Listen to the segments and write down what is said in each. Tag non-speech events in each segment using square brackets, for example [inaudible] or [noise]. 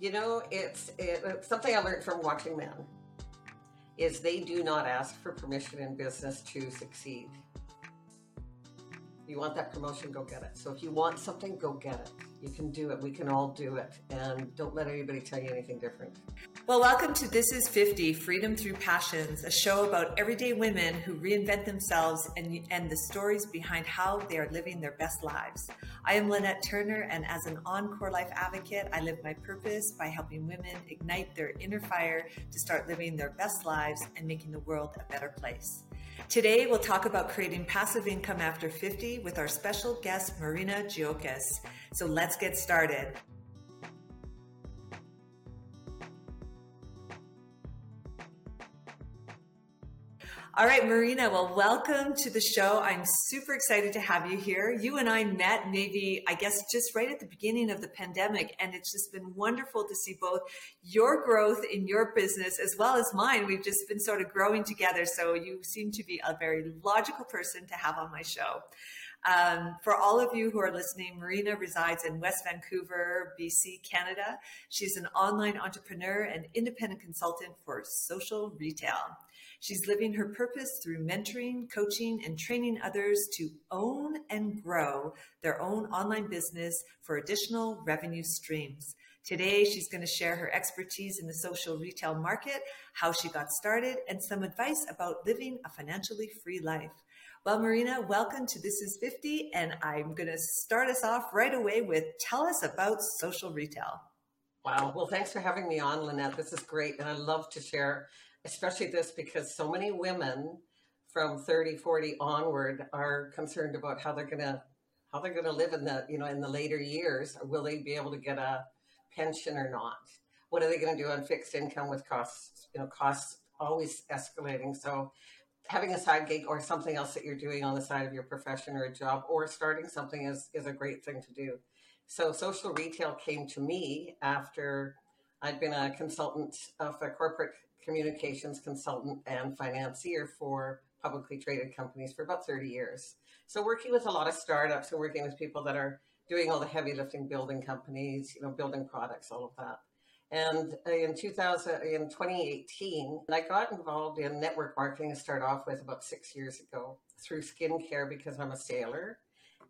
You know, it's, it, it's something I learned from watching men is they do not ask for permission in business to succeed. You want that promotion, go get it. So if you want something, go get it. You can do it. We can all do it. And don't let anybody tell you anything different. Well, welcome to This is 50 Freedom Through Passions, a show about everyday women who reinvent themselves and, and the stories behind how they are living their best lives. I am Lynette Turner, and as an Encore Life advocate, I live my purpose by helping women ignite their inner fire to start living their best lives and making the world a better place. Today, we'll talk about creating passive income after 50 with our special guest, Marina Giokas. So let's get started. All right, Marina, well, welcome to the show. I'm super excited to have you here. You and I met maybe, I guess, just right at the beginning of the pandemic, and it's just been wonderful to see both your growth in your business as well as mine. We've just been sort of growing together. So you seem to be a very logical person to have on my show. Um, for all of you who are listening, Marina resides in West Vancouver, BC, Canada. She's an online entrepreneur and independent consultant for social retail. She's living her purpose through mentoring, coaching, and training others to own and grow their own online business for additional revenue streams. Today, she's going to share her expertise in the social retail market, how she got started, and some advice about living a financially free life. Well, Marina, welcome to This is 50, and I'm going to start us off right away with tell us about social retail. Wow. Well, thanks for having me on, Lynette. This is great. And I love to share especially this because so many women from 30, 40 onward are concerned about how they're going to how they're going to live in the you know in the later years. Will they be able to get a pension or not? What are they going to do on fixed income with costs you know costs always escalating? So having a side gig or something else that you're doing on the side of your profession or a job or starting something is is a great thing to do. So social retail came to me after I'd been a consultant of a corporate communications consultant and financier for publicly traded companies for about 30 years. So working with a lot of startups and working with people that are doing all the heavy lifting, building companies, you know, building products, all of that. And in 2000, in 2018, I got involved in network marketing to start off with about six years ago through skincare because I'm a sailor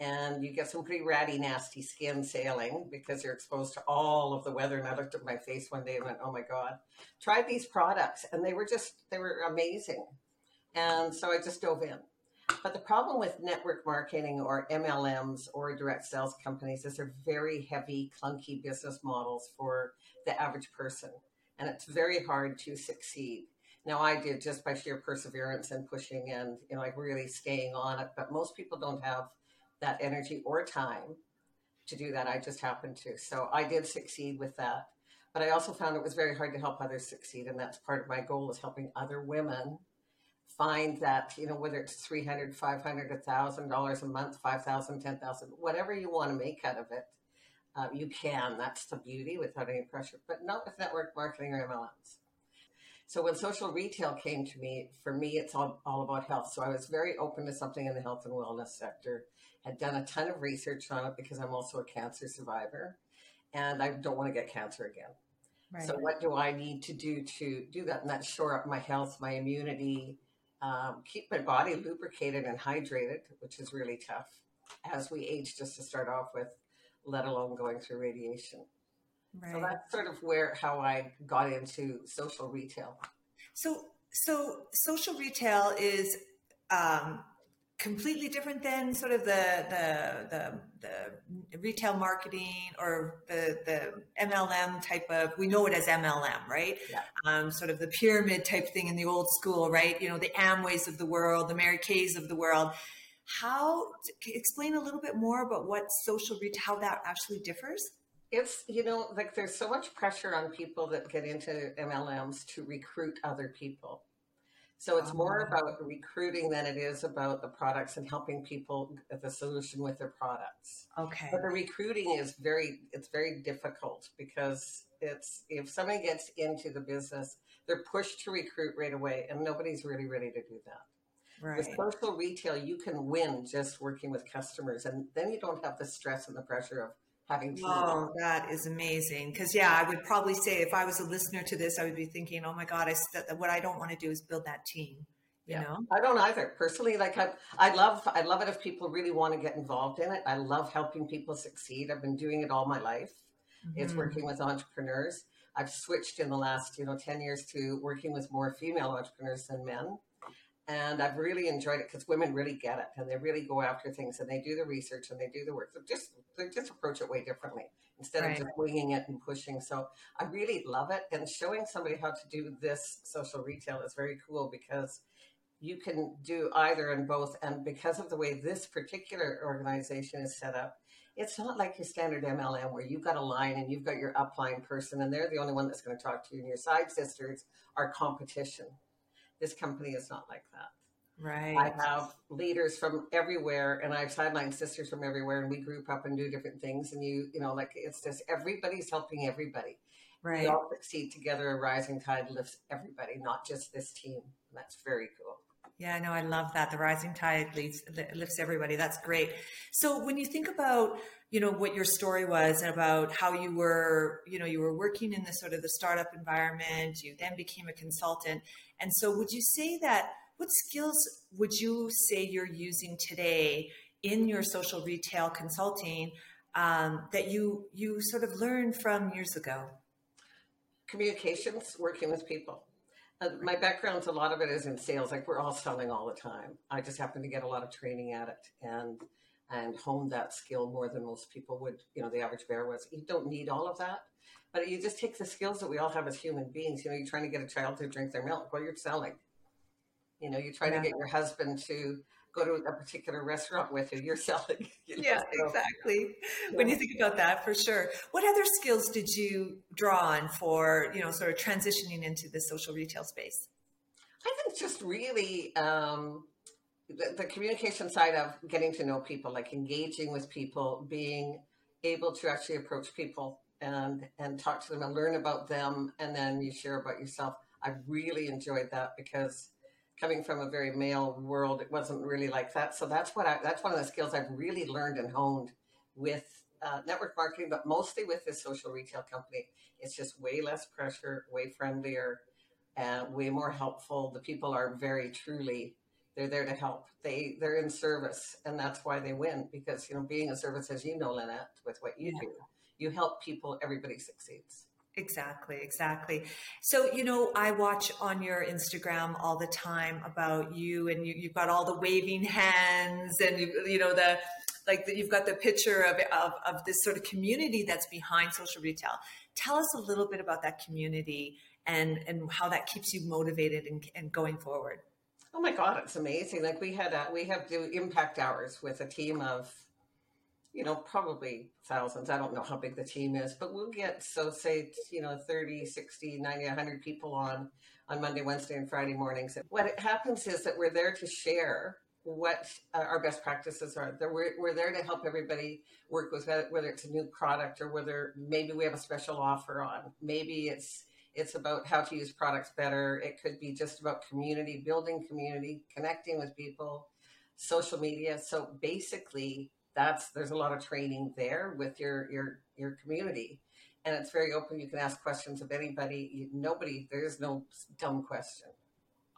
and you get some pretty ratty, nasty skin sailing because you're exposed to all of the weather. And I looked at my face one day and went, "Oh my god!" Tried these products, and they were just they were amazing. And so I just dove in. But the problem with network marketing or MLMs or direct sales companies is they're very heavy, clunky business models for the average person, and it's very hard to succeed. Now I did just by sheer perseverance and pushing and you know like really staying on it, but most people don't have that energy or time to do that. I just happened to. So I did succeed with that. But I also found it was very hard to help others succeed. And that's part of my goal is helping other women find that, you know, whether it's 300, 500, $1,000 a month, 5,000, 10,000, whatever you want to make out of it, uh, you can. That's the beauty without any pressure, but not with network marketing or MLMs. So when social retail came to me, for me, it's all, all about health. So I was very open to something in the health and wellness sector had done a ton of research on it because I'm also a cancer survivor and I don't want to get cancer again. Right. So, what do I need to do to do that? And that shore up my health, my immunity, um, keep my body lubricated and hydrated, which is really tough as we age, just to start off with, let alone going through radiation. Right. So that's sort of where how I got into social retail. So, so social retail is um, completely different than sort of the the the, the retail marketing or the the MLM type of we know it as MLM, right? Yeah. Um, sort of the pyramid type thing in the old school, right? You know, the Amways of the world, the Mary Kays of the world. How explain a little bit more about what social retail, how that actually differs? It's you know like there's so much pressure on people that get into MLMs to recruit other people so it's more about recruiting than it is about the products and helping people get uh, the solution with their products. Okay. But the recruiting is very it's very difficult because it's if somebody gets into the business, they're pushed to recruit right away and nobody's really ready to do that. Right. With social retail, you can win just working with customers and then you don't have the stress and the pressure of having tea. Oh, that is amazing. Because yeah, I would probably say if I was a listener to this, I would be thinking, oh my God, I what I don't want to do is build that team. You yeah. know, I don't either. Personally, like I, I love, I love it if people really want to get involved in it. I love helping people succeed. I've been doing it all my life. Mm-hmm. It's working with entrepreneurs. I've switched in the last, you know, 10 years to working with more female entrepreneurs than men. And I've really enjoyed it because women really get it and they really go after things and they do the research and they do the work. They just they just approach it way differently instead right. of just winging it and pushing. So I really love it. And showing somebody how to do this social retail is very cool because you can do either and both. And because of the way this particular organization is set up, it's not like your standard MLM where you've got a line and you've got your upline person and they're the only one that's going to talk to you and your side sisters are competition. This company is not like that. Right. I have leaders from everywhere and I have sideline sisters from everywhere and we group up and do different things and you, you know, like it's just everybody's helping everybody. Right. We all succeed together. A rising tide lifts everybody, not just this team. And that's very cool. Yeah, no, I love that. The rising tide leads, lifts everybody. That's great. So when you think about, you know, what your story was and about how you were, you know, you were working in the sort of the startup environment, you then became a consultant. And so would you say that, what skills would you say you're using today in your social retail consulting um, that you, you sort of learned from years ago? Communications, working with people uh, my background's a lot of it is in sales. Like we're all selling all the time. I just happen to get a lot of training at it and and hone that skill more than most people would. You know, the average bear was. You don't need all of that, but you just take the skills that we all have as human beings. You know, you're trying to get a child to drink their milk. Well, you're selling. You know, you're trying yeah. to get your husband to go to a particular restaurant with you, you're [laughs] selling. You know, yeah, exactly. When you think about that, for sure. What other skills did you draw on for, you know, sort of transitioning into the social retail space? I think just really um, the, the communication side of getting to know people, like engaging with people, being able to actually approach people and and talk to them and learn about them, and then you share about yourself. I really enjoyed that because coming from a very male world, it wasn't really like that. So that's what I, that's one of the skills I've really learned and honed with uh, network marketing, but mostly with this social retail company. It's just way less pressure, way friendlier, and way more helpful. The people are very truly they're there to help. They they're in service, and that's why they win. Because you know, being a service, as you know, Lynette, with what you yeah. do, you help people. Everybody succeeds. Exactly, exactly. So, you know, I watch on your Instagram all the time about you and you, have got all the waving hands and you, you know, the, like the, you've got the picture of, of, of this sort of community that's behind social retail. Tell us a little bit about that community and, and how that keeps you motivated and, and going forward. Oh my God, it's amazing. Like we had, a, we have do impact hours with a team of you know, probably thousands. I don't know how big the team is, but we'll get, so say, you know, 30, 60, 90, 100 people on, on Monday, Wednesday, and Friday mornings. What happens is that we're there to share what uh, our best practices are. We're, we're there to help everybody work with whether it's a new product or whether maybe we have a special offer on. Maybe it's, it's about how to use products better. It could be just about community, building community, connecting with people, social media. So basically, that's there's a lot of training there with your your your community. And it's very open. You can ask questions of anybody. Nobody there's no dumb question.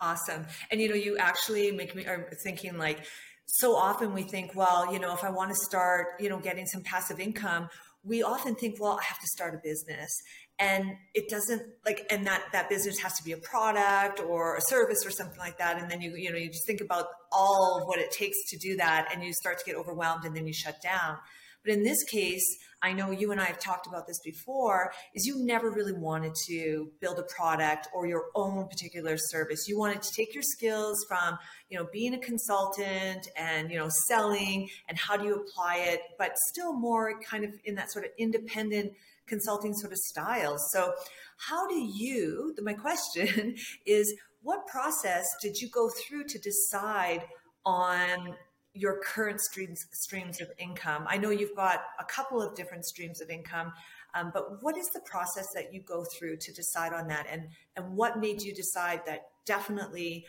Awesome. And you know you actually make me are thinking like so often we think well you know if i want to start you know getting some passive income we often think well i have to start a business and it doesn't like and that that business has to be a product or a service or something like that. And then you you know you just think about all of what it takes to do that and you start to get overwhelmed and then you shut down but in this case i know you and i have talked about this before is you never really wanted to build a product or your own particular service you wanted to take your skills from you know being a consultant and you know selling and how do you apply it but still more kind of in that sort of independent consulting sort of style. So, how do you, my question [laughs] is, what process did you go through to decide on your current streams streams of income? I know you've got a couple of different streams of income, um, but what is the process that you go through to decide on that, and and what made you decide that definitely,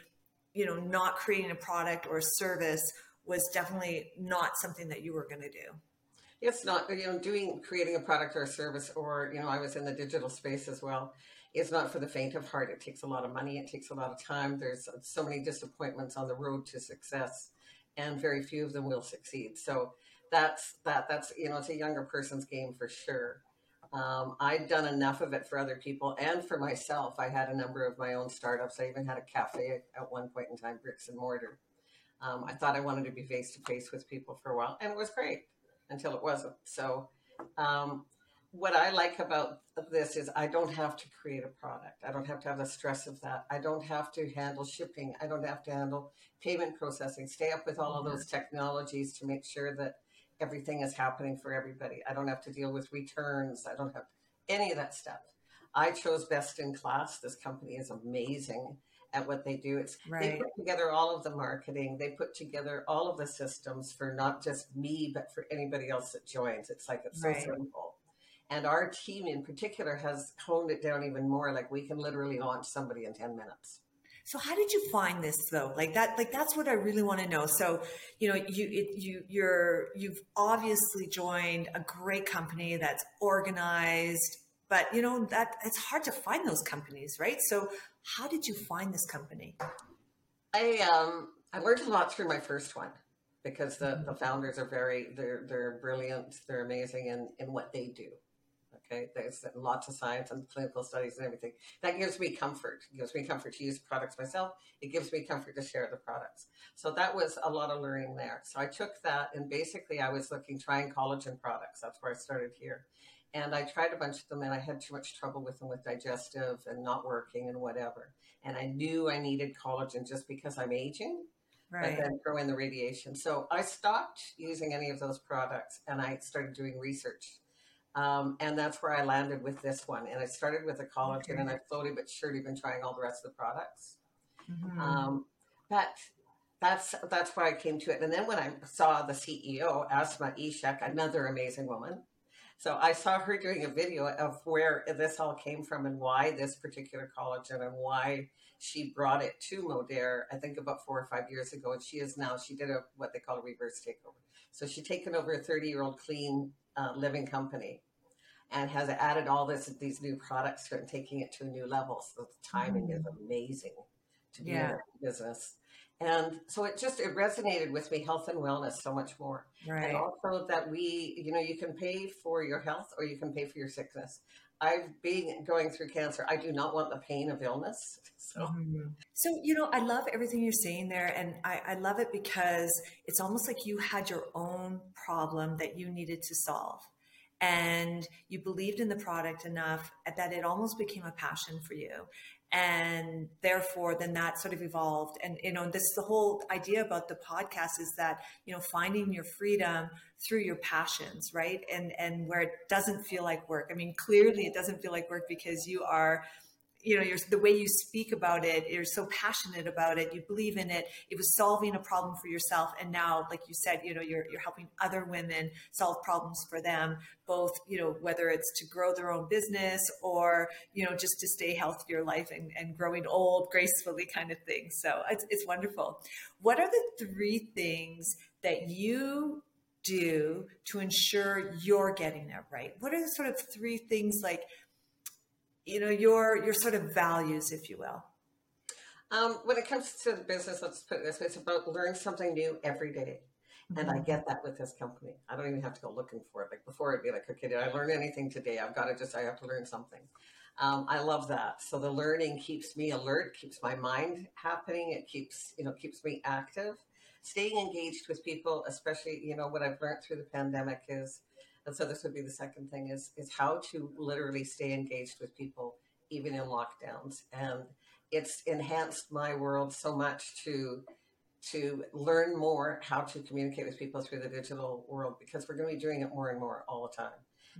you know, not creating a product or a service was definitely not something that you were going to do? It's not, you know, doing, creating a product or a service, or, you know, I was in the digital space as well, It's not for the faint of heart. It takes a lot of money, it takes a lot of time. There's so many disappointments on the road to success, and very few of them will succeed. So that's that, that's, you know, it's a younger person's game for sure. Um, I'd done enough of it for other people and for myself. I had a number of my own startups. I even had a cafe at one point in time, bricks and mortar. Um, I thought I wanted to be face to face with people for a while, and it was great until it wasn't. So, um, what I like about this is I don't have to create a product. I don't have to have the stress of that. I don't have to handle shipping. I don't have to handle payment processing. Stay up with all of those mm-hmm. technologies to make sure that everything is happening for everybody. I don't have to deal with returns. I don't have any of that stuff. I chose best in class. This company is amazing at what they do. It's right. they put together all of the marketing. They put together all of the systems for not just me, but for anybody else that joins. It's like it's right. so simple. And our team in particular has honed it down even more. Like we can literally launch somebody in 10 minutes. So how did you find this though? Like that, like that's what I really want to know. So, you know, you, it, you, you're, you've obviously joined a great company that's organized, but you know, that it's hard to find those companies, right? So how did you find this company? I, um, I learned a lot through my first one because the, the founders are very, they're, they're brilliant. They're amazing in, in what they do. Okay, there's lots of science and clinical studies and everything. That gives me comfort. It gives me comfort to use products myself. It gives me comfort to share the products. So that was a lot of learning there. So I took that and basically I was looking, trying collagen products. That's where I started here. And I tried a bunch of them and I had too much trouble with them with digestive and not working and whatever. And I knew I needed collagen just because I'm aging. Right. But then throw in the radiation. So I stopped using any of those products and I started doing research um, and that's where I landed with this one. And I started with a collagen okay. and I've slowly but surely been trying all the rest of the products. Mm-hmm. Um, but that's that's why I came to it. And then when I saw the CEO, Asma Ishak, another amazing woman. So I saw her doing a video of where this all came from and why this particular collagen and why she brought it to Modere, I think about four or five years ago. And she is now, she did a what they call a reverse takeover. So she's taken over a 30 year old clean uh, living company and has added all this these new products and taking it to a new level. So the timing mm. is amazing to be yeah. in business. And so it just it resonated with me, health and wellness, so much more. Right. And also that we, you know, you can pay for your health or you can pay for your sickness. I've been going through cancer. I do not want the pain of illness. [laughs] So, mm-hmm. so you know, I love everything you're saying there, and I, I love it because it's almost like you had your own problem that you needed to solve and you believed in the product enough that it almost became a passion for you. And therefore then that sort of evolved. And you know this the whole idea about the podcast is that you know finding your freedom through your passions right? And and where it doesn't feel like work. I mean clearly it doesn't feel like work because you are you know, the way you speak about it, you're so passionate about it, you believe in it. It was solving a problem for yourself, and now, like you said, you know, you're you're helping other women solve problems for them, both you know, whether it's to grow their own business or you know, just to stay healthier life and, and growing old gracefully, kind of thing. So it's it's wonderful. What are the three things that you do to ensure you're getting it right? What are the sort of three things like you know your your sort of values if you will? Um, when it comes to the business let's put it this way it's about learning something new every day. and mm-hmm. i get that with this company. I don't even have to go looking for it. Like before it'd be like okay did i learn anything today? I've got to just i have to learn something. Um, i love that. So the learning keeps me alert keeps my mind happening. It keeps you know keeps me active. Staying engaged with people especially you know what i've learned through the pandemic is and so this would be the second thing is is how to literally stay engaged with people even in lockdowns. And it's enhanced my world so much to to learn more how to communicate with people through the digital world because we're going to be doing it more and more all the time.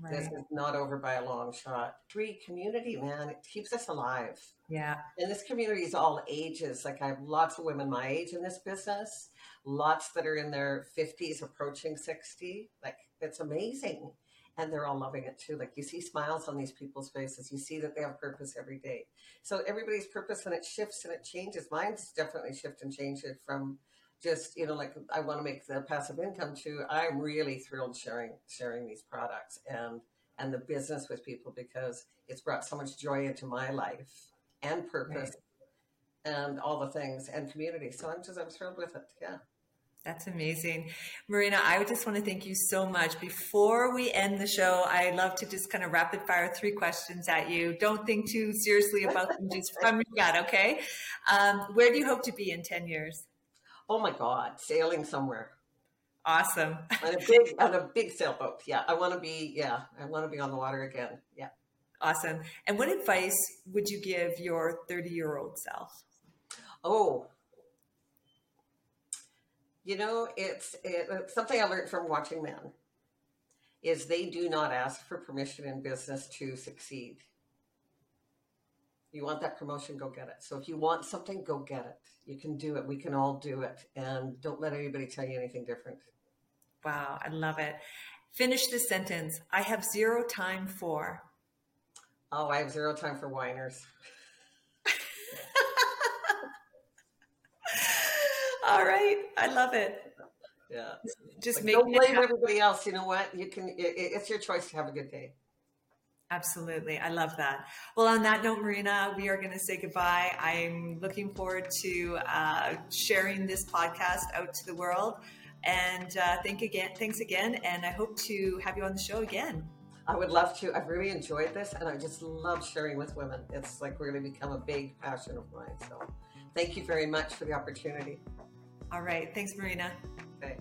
Right. This is not over by a long shot. Three community, man, it keeps us alive. Yeah. And this community is all ages. Like I have lots of women my age in this business, lots that are in their 50s approaching 60. Like it's amazing. And they're all loving it too. Like you see smiles on these people's faces. You see that they have purpose every day. So everybody's purpose and it shifts and it changes. Mine's definitely shifted and changed from just you know like I want to make the passive income too. I'm really thrilled sharing sharing these products and and the business with people because it's brought so much joy into my life and purpose right. and all the things and community. So I'm just I'm thrilled with it. Yeah. That's amazing. Marina, I just want to thank you so much. Before we end the show, I love to just kind of rapid fire three questions at you. Don't think too seriously about them, just from your gut, okay? Um, where do you hope to be in 10 years? Oh my God, sailing somewhere. Awesome. [laughs] on a big on a big [laughs] sailboat. Yeah, I want to be. Yeah, I want to be on the water again. Yeah. Awesome. And what advice would you give your 30 year old self? Oh, you know, it's, it, it's something I learned from watching men. Is they do not ask for permission in business to succeed. You want that promotion, go get it. So if you want something, go get it. You can do it. We can all do it. And don't let anybody tell you anything different. Wow, I love it. Finish the sentence. I have zero time for. Oh, I have zero time for whiners. [laughs] All right, I love it. Yeah, just like, make don't blame everybody else. You know what? You can. It, it's your choice to have a good day. Absolutely. I love that. Well, on that note, Marina, we are going to say goodbye. I'm looking forward to uh, sharing this podcast out to the world. And uh, thank again, thanks again. And I hope to have you on the show again. I would love to. I've really enjoyed this and I just love sharing with women. It's like really become a big passion of mine. So thank you very much for the opportunity. All right. Thanks, Marina. Okay.